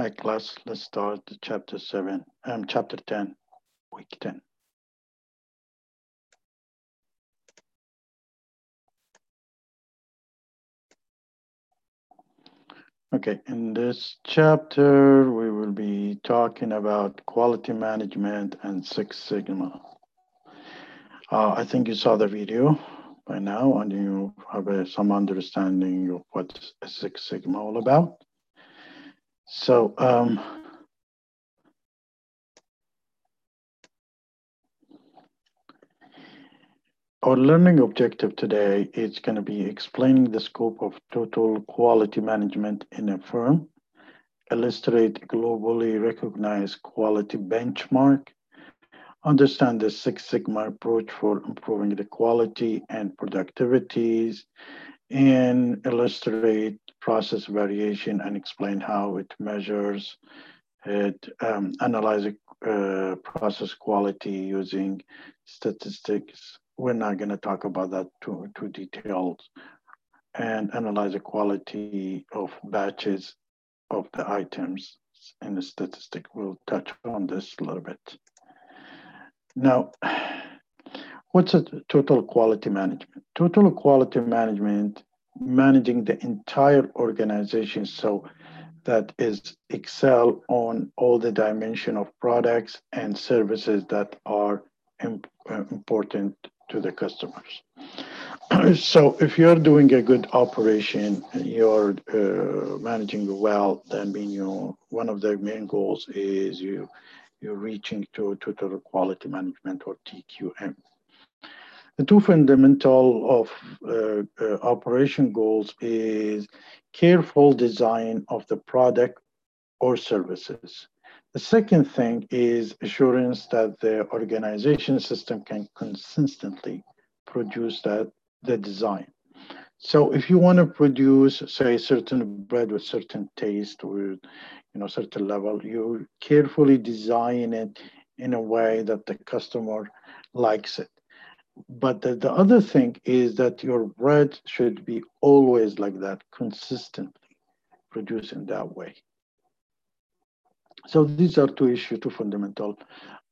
Hi, class. Let's start chapter 7, um, chapter 10, week 10. Okay, in this chapter, we will be talking about quality management and Six Sigma. Uh, I think you saw the video by now and you have uh, some understanding of what Six Sigma all about. So, um, Our learning objective today is going to be explaining the scope of total quality management in a firm, illustrate globally recognized quality benchmark, understand the Six Sigma approach for improving the quality and productivities, and illustrate process variation and explain how it measures it, um, uh, process quality using statistics we're not going to talk about that too, too detailed and analyze the quality of batches of the items in the statistic. We'll touch on this a little bit. Now, what's a total quality management? Total quality management, managing the entire organization so that is excel on all the dimension of products and services that are important to the customers. so if you're doing a good operation, you're uh, managing well, then being you one of the main goals is you you're reaching to total quality management or TQM. The two fundamental of uh, uh, operation goals is careful design of the product or services. The second thing is assurance that the organization system can consistently produce that the design. So if you want to produce, say, certain bread with certain taste or you know certain level, you carefully design it in a way that the customer likes it. But the, the other thing is that your bread should be always like that, consistently produced in that way. So these are two issues, two fundamental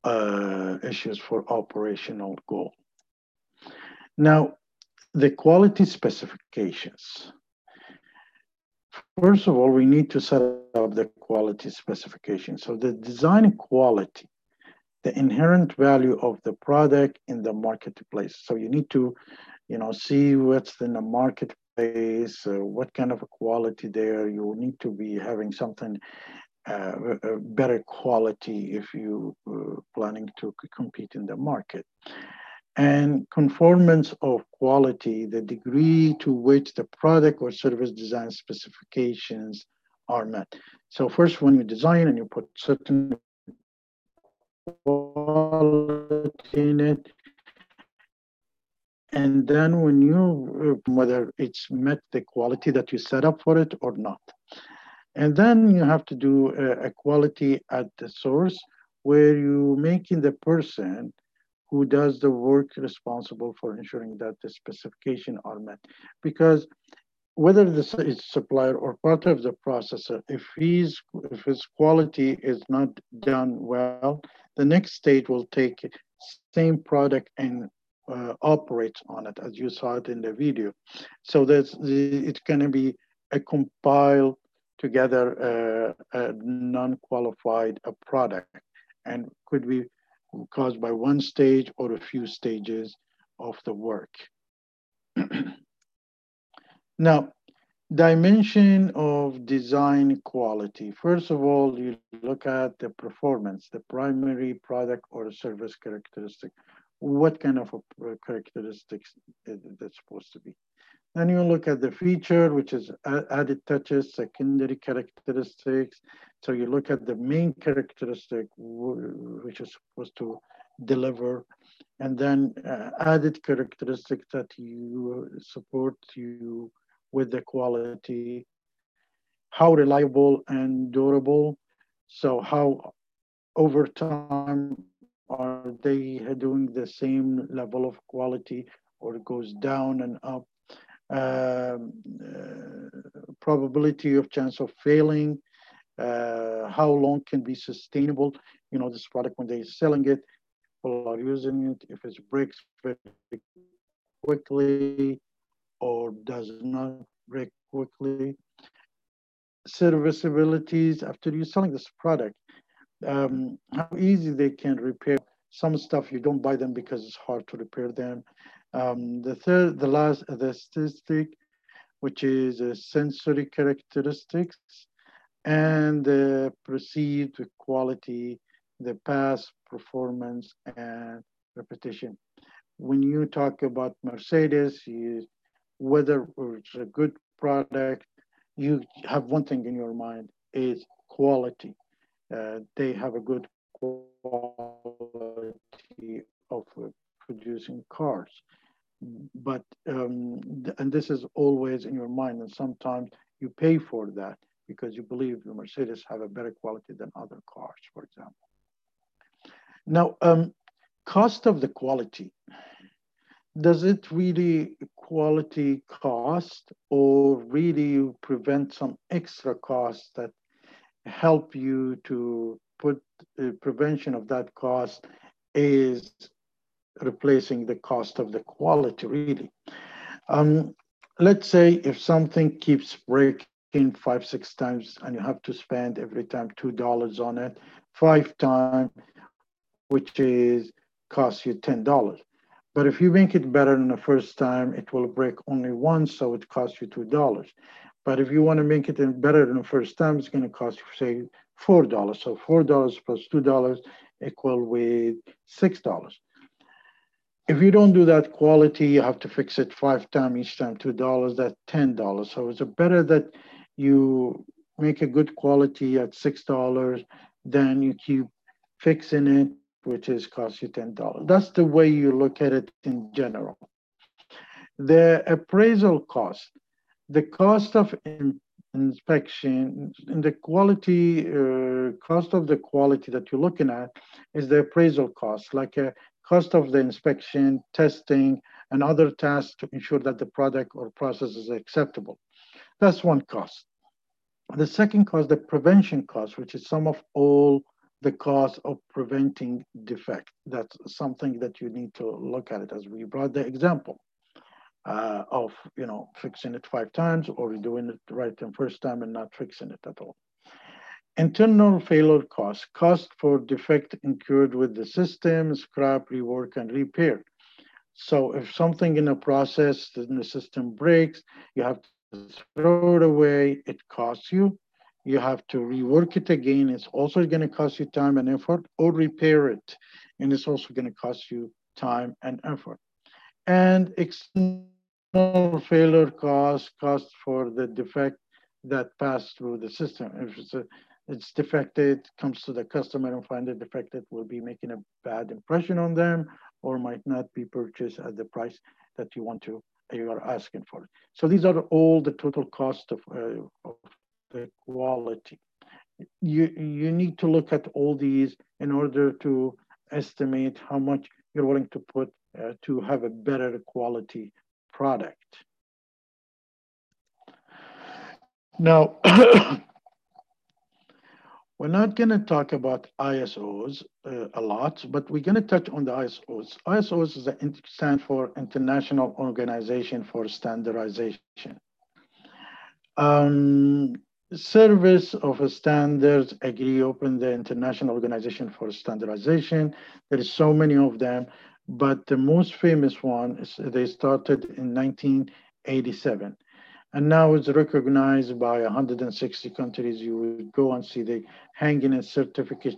uh, issues for operational goal. Now, the quality specifications. First of all, we need to set up the quality specification. So the design quality, the inherent value of the product in the marketplace. So you need to, you know, see what's in the marketplace, uh, what kind of quality there. You need to be having something uh, better quality if you uh, planning to compete in the market. And conformance of quality, the degree to which the product or service design specifications are met. So first, when you design and you put certain quality in it, and then when you, uh, whether it's met the quality that you set up for it or not. And then you have to do a, a quality at the source where you making the person who does the work responsible for ensuring that the specification are met. Because whether this is supplier or part of the processor, if he's if his quality is not done well, the next stage will take same product and uh, operates on it, as you saw it in the video. So that's it's going to be a compiled together uh, a non-qualified a product and could be caused by one stage or a few stages of the work. now, dimension of design quality. First of all, you look at the performance, the primary product or service characteristic. What kind of characteristics is that supposed to be? Then you look at the feature, which is added touches, secondary characteristics. So you look at the main characteristic, which is supposed to deliver, and then uh, added characteristics that you support you with the quality, how reliable and durable. So how over time are they doing the same level of quality or it goes down and up um, uh, probability of chance of failing, uh, how long can be sustainable. You know, this product when they're selling it, people are using it. If it breaks very quickly or does not break quickly. Serviceabilities after you're selling this product, um, how easy they can repair some stuff you don't buy them because it's hard to repair them. Um, the third, the last, the statistic, which is uh, sensory characteristics and the perceived quality, the past performance and repetition. When you talk about Mercedes, you, whether it's a good product, you have one thing in your mind is quality. Uh, they have a good quality of uh, producing cars. But, um, and this is always in your mind, and sometimes you pay for that because you believe the Mercedes have a better quality than other cars, for example. Now, um, cost of the quality. Does it really quality cost or really you prevent some extra costs that help you to put the prevention of that cost is replacing the cost of the quality really. Um, let's say if something keeps breaking five, six times and you have to spend every time $2 on it, five times, which is cost you $10. But if you make it better than the first time, it will break only once, so it costs you $2. But if you want to make it better than the first time, it's going to cost you, say, $4. So $4 plus $2 equal with $6. If you don't do that quality, you have to fix it five times, each time $2, that's $10. So it's better that you make a good quality at $6 than you keep fixing it, which is cost you $10. That's the way you look at it in general. The appraisal cost, the cost of in, inspection and the quality uh, cost of the quality that you're looking at is the appraisal cost like a cost of the inspection testing and other tasks to ensure that the product or process is acceptable that's one cost the second cost the prevention cost which is some of all the cause of preventing defect that's something that you need to look at it as we brought the example uh, of you know fixing it five times or doing it right the first time and not fixing it at all. Internal failure cost, cost for defect incurred with the system, scrap, rework, and repair. So if something in a process in the system breaks, you have to throw it away, it costs you. You have to rework it again. It's also going to cost you time and effort or repair it. And it's also going to cost you time and effort. And external failure cost, cost for the defect that passed through the system. If it's, a, it's defected, comes to the customer and find it defected, will be making a bad impression on them or might not be purchased at the price that you want to, you are asking for. So these are all the total cost of, uh, of the quality. You, you need to look at all these in order to estimate how much you're willing to put uh, to have a better quality product. Now, we're not going to talk about ISOs uh, a lot, but we're going to touch on the ISOs. ISOs is stand for International Organization for Standardization. Um, service of standards agree open the International Organization for Standardization. There is so many of them but the most famous one is they started in 1987 and now it's recognized by 160 countries. You would go and see they hanging a certificate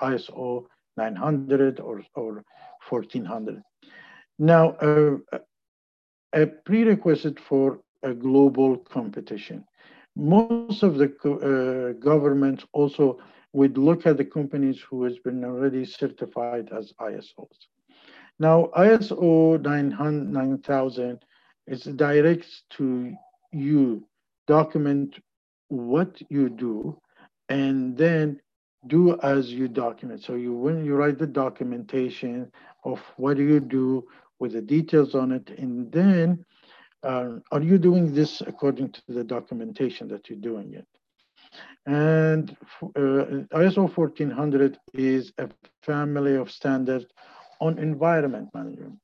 iso 900 or, or 1400 now uh, a prerequisite for a global competition most of the uh, governments also would look at the companies who has been already certified as isos now, ISO 9000 is directs to you document what you do and then do as you document. So you when you write the documentation of what you do with the details on it, and then uh, are you doing this according to the documentation that you're doing it? And uh, ISO 1400 is a family of standards on environment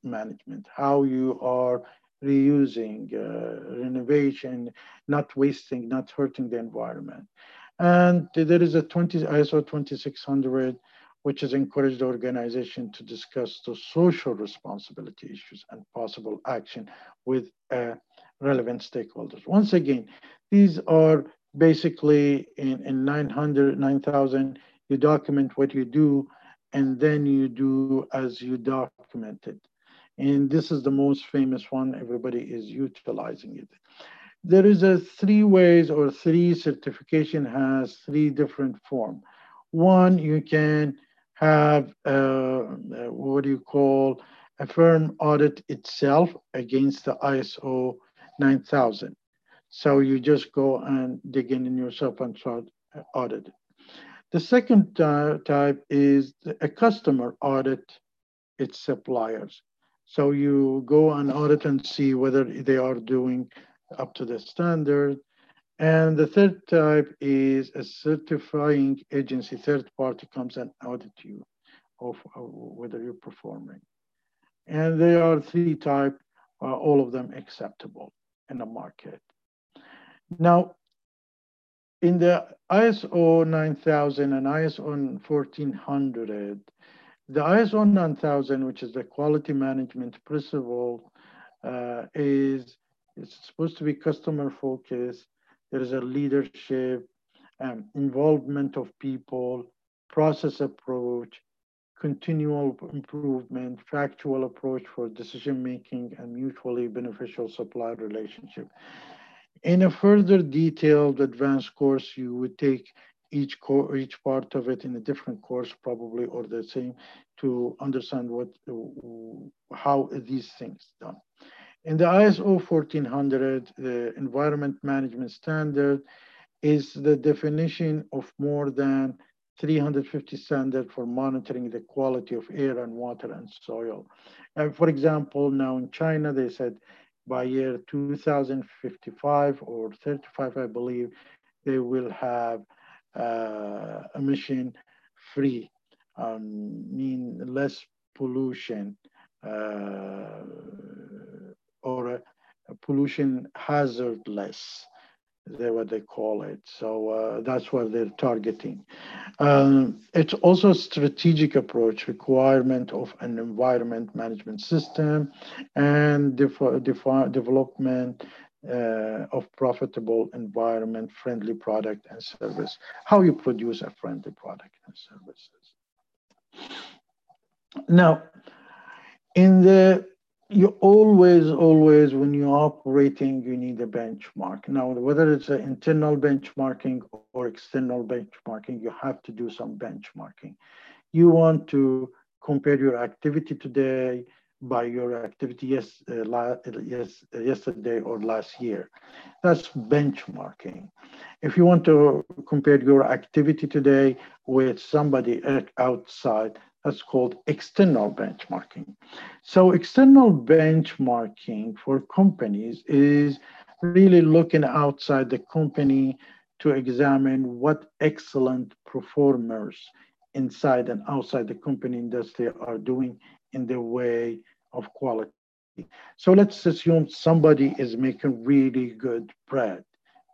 management, how you are reusing, uh, renovation, not wasting, not hurting the environment. And there is a 20, ISO 2600, which has encouraged the organization to discuss the social responsibility issues and possible action with uh, relevant stakeholders. Once again, these are basically in, in 900, 9,000, you document what you do, and then you do as you document it. And this is the most famous one. Everybody is utilizing it. There is a three ways or three certification has three different form. One, you can have uh, what do you call a firm audit itself against the ISO 9000. So you just go and dig in, in yourself and start uh, audit. The second uh, type is a customer audit its suppliers. So you go and audit and see whether they are doing up to the standard. And the third type is a certifying agency, third party comes and audit you of whether you're performing. And there are three type, uh, all of them acceptable in the market. Now, in the ISO 9000 and ISO 1400, the ISO 9000, which is the quality management principle, uh, is it's supposed to be customer focused. There is a leadership, um, involvement of people, process approach, continual improvement, factual approach for decision making, and mutually beneficial supply relationship. In a further detailed advanced course, you would take each each part of it in a different course, probably or the same, to understand what how these things done. In the ISO 1400, the environment management standard is the definition of more than 350 standard for monitoring the quality of air and water and soil. And for example, now in China, they said by year 2055 or 35, I believe, they will have uh, emission free, um, mean less pollution uh, or pollution hazardless they what they call it. So uh, that's what they're targeting. Um, it's also a strategic approach, requirement of an environment management system, and def- def- development uh, of profitable environment-friendly product and service. How you produce a friendly product and services. Now, in the you always, always, when you're operating, you need a benchmark. Now, whether it's an internal benchmarking or external benchmarking, you have to do some benchmarking. You want to compare your activity today by your activity yes, uh, la, yes, yesterday or last year. That's benchmarking. If you want to compare your activity today with somebody outside, that's called external benchmarking. So external benchmarking for companies is really looking outside the company to examine what excellent performers inside and outside the company industry are doing in the way of quality. So let's assume somebody is making really good bread,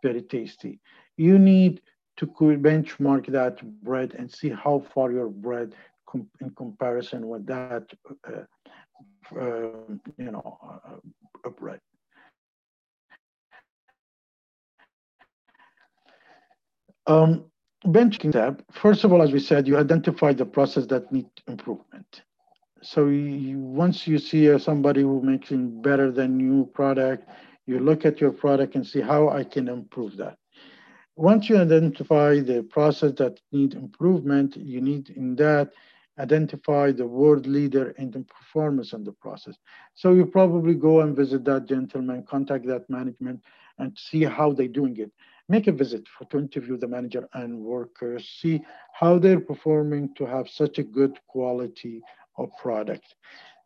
very tasty. You need to benchmark that bread and see how far your bread com in comparison with that, uh, uh, you know, uh, upright. Um, benchmarking tab, first of all, as we said, you identify the process that need improvement. So you, once you see uh, somebody who makes making better than you product, you look at your product and see how I can improve that. Once you identify the process that need improvement, you need in that identify the world leader in the performance and the process. So you probably go and visit that gentleman, contact that management and see how they're doing it. Make a visit for, to interview the manager and workers, see how they're performing to have such a good quality of product.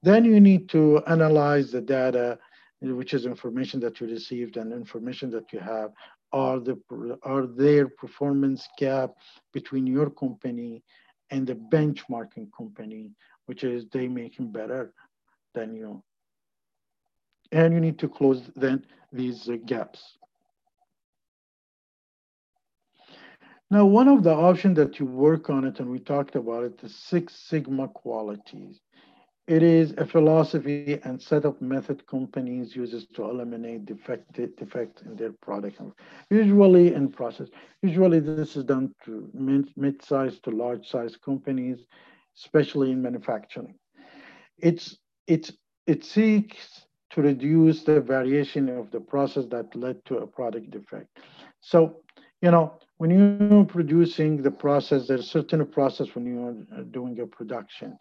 Then you need to analyze the data, which is information that you received and information that you have are the are their performance gap between your company and the benchmarking company, which is they making better than you. And you need to close then these uh, gaps. Now, one of the options that you work on it, and we talked about it, the Six Sigma qualities. It is a philosophy and set of method companies uses to eliminate defect, defect in their product. Usually in process, usually this is done to mid-sized to large-sized companies, especially in manufacturing. It's, it's, it seeks to reduce the variation of the process that led to a product defect. So, you know, when you're producing the process, there's certain process when you're doing a production.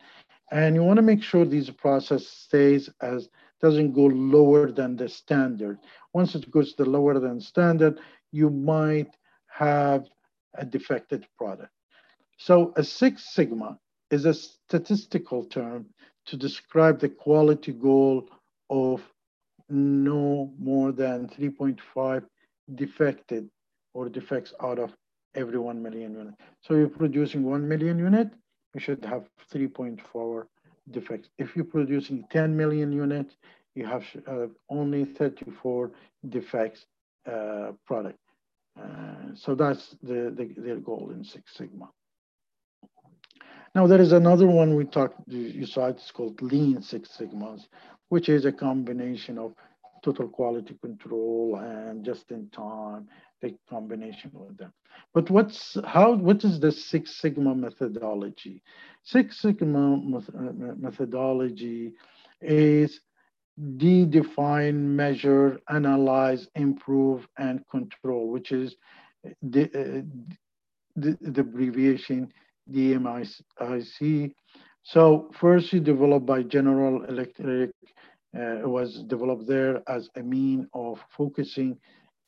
And you want to make sure these process stays as doesn't go lower than the standard. Once it goes to lower than standard, you might have a defective product. So a Six Sigma is a statistical term to describe the quality goal of no more than 3.5 defected or defects out of every 1 million units. So you're producing 1 million unit, you should have 3.4 defects. If you're producing 10 million units, you have uh, only 34 defects uh, product. Uh, so that's the, the, their goal in Six Sigma. Now there is another one we talked, you saw it's called Lean Six Sigmas, which is a combination of total quality control and just in time the combination with them. But what's how what is the Six Sigma methodology? Six Sigma methodology is de-define, measure, analyze, improve, and control, which is the, uh, the, the abbreviation DMAIC. So first you developed by General Electric, uh, was developed there as a mean of focusing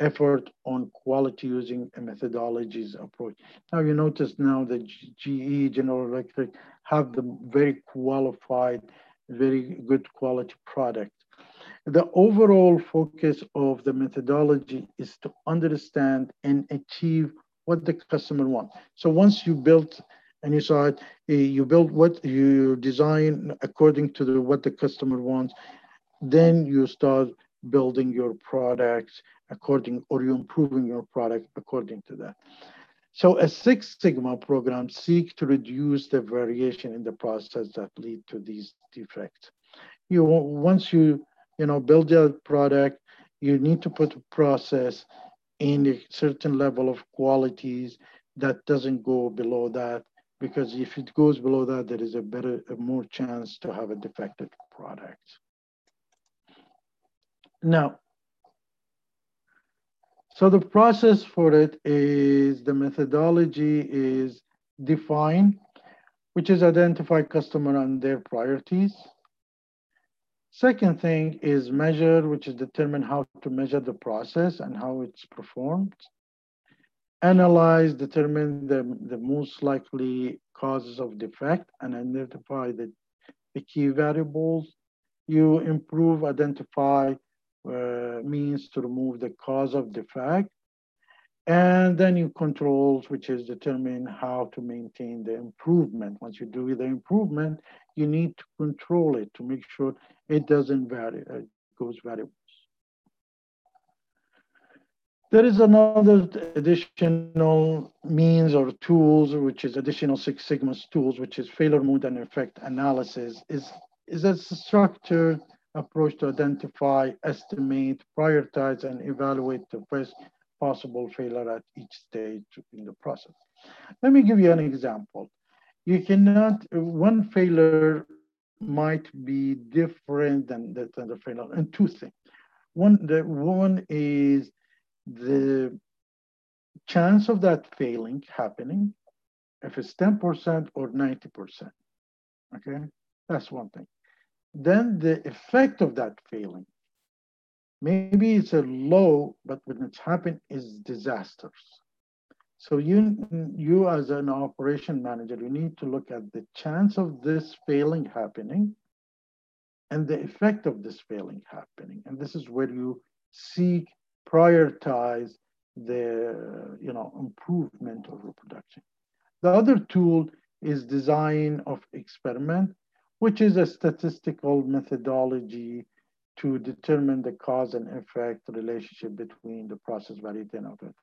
effort on quality using a methodologies approach. Now you notice now that GE, General Electric, have the very qualified, very good quality product. The overall focus of the methodology is to understand and achieve what the customer wants. So once you built and you saw it, eh, you build what you design according to the, what the customer wants, then you start building your products according, or you improving your product according to that. So a Six Sigma program seek to reduce the variation in the process that lead to these defects. You once you you know build your product, you need to put a process in a certain level of qualities that doesn't go below that because if it goes below that, there is a better, a more chance to have a defective product. Now, so the process for it is the methodology is define, which is identify customer and their priorities. Second thing is measure, which is determine how to measure the process and how it's performed. Analyze, determine the, the most likely causes of defect and identify the, the key variables. You improve, identify Uh, means to remove the cause of defect. And then you controls, which is determine how to maintain the improvement. Once you do the improvement, you need to control it to make sure it doesn't vary, it goes variables. There is another additional means or tools, which is additional Six Sigma tools, which is failure mode and effect analysis, is, is a structured approach to identify, estimate, prioritize, and evaluate the first possible failure at each stage in the process. Let me give you an example. You cannot, one failure might be different than, than the failure, and two things. One, the one is the chance of that failing happening, if it's 10% or 90%, okay? That's one thing then the effect of that failing, maybe it's a low, but when it's happened is disasters. So you, you as an operation manager, you need to look at the chance of this failing happening and the effect of this failing happening. And this is where you seek, prioritize, the you know improvement of reproduction. The other tool is design of experiment, which is a statistical methodology to determine the cause and effect relationship between the process variety and output.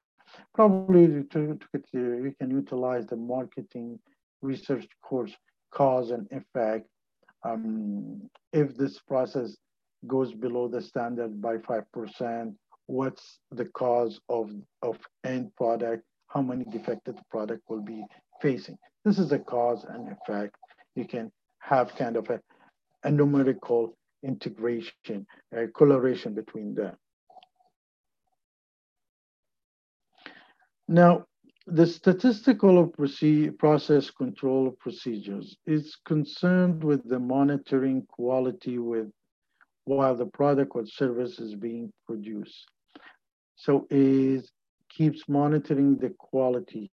Probably to, to, you can utilize the marketing research course cause and effect. Um, if this process goes below the standard by 5%, what's the cause of, of end product, how many defective product will be facing. This is a cause and effect. You can have kind of a, a numerical integration, a correlation between them. Now, the statistical process control procedures is concerned with the monitoring quality with while the product or service is being produced. So it keeps monitoring the quality.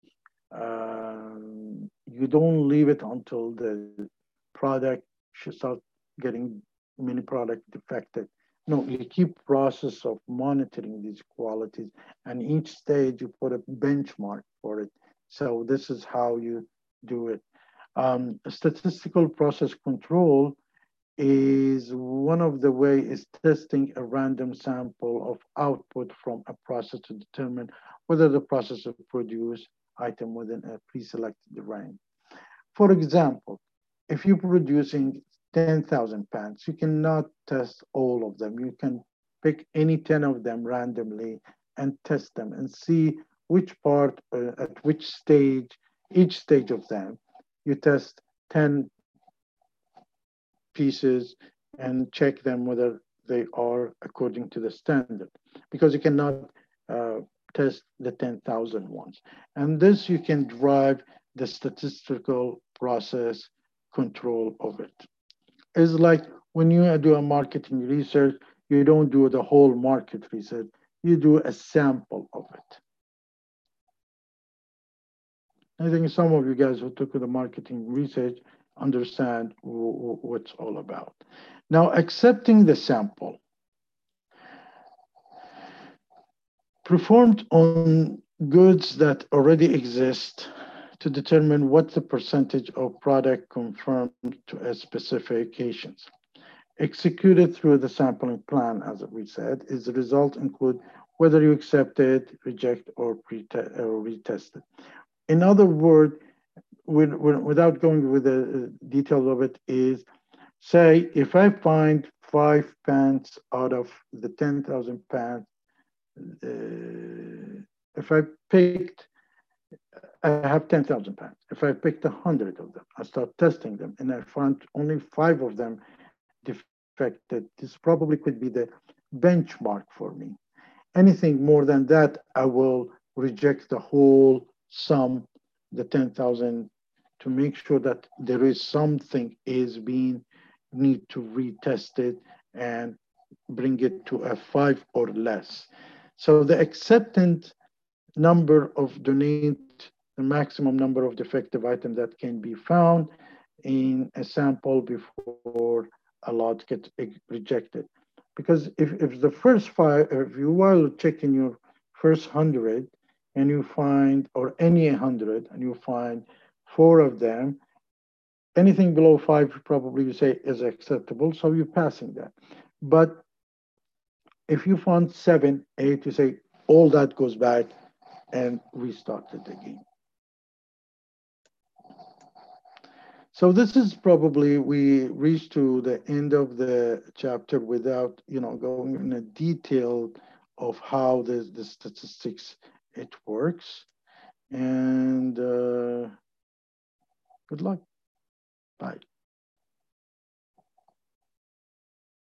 Um, you don't leave it until the product should start getting many product defective. No, you keep process of monitoring these qualities and each stage you put a benchmark for it. So this is how you do it. Um, statistical process control is one of the way is testing a random sample of output from a process to determine whether the process will produce item within a pre-selected range. For example, if you're producing 10,000 pants. You cannot test all of them. You can pick any 10 of them randomly and test them and see which part, uh, at which stage, each stage of them, you test 10 pieces and check them whether they are according to the standard because you cannot uh, test the 10,000 ones. And this you can drive the statistical process control of it. It's like when you do a marketing research, you don't do the whole market research, you do a sample of it. I think some of you guys who took the marketing research understand what's all about. Now, accepting the sample performed on goods that already exist to determine what the percentage of product conformed to a specifications. Executed through the sampling plan, as we said, is the result include whether you accept it, reject, or, or retest it. In other words, without going with the details of it, is say if I find five pants out of the 10,000 pants, uh, if I picked I have 10,000 pants. If I picked 100 of them, I start testing them, and I found only five of them defected, this probably could be the benchmark for me. Anything more than that, I will reject the whole sum, the 10,000, to make sure that there is something is being need to retest it and bring it to a five or less. So the acceptance number of donate the maximum number of defective items that can be found in a sample before a lot gets rejected. Because if, if the first five, if you while checking your first hundred and you find, or any hundred, and you find four of them, anything below five probably you say is acceptable, so you're passing that. But if you found seven, eight, you say all that goes back and restarted it game. So this is probably, we reached to the end of the chapter without, you know, going in a detail of how the, the statistics, it works. And uh, good luck. Bye.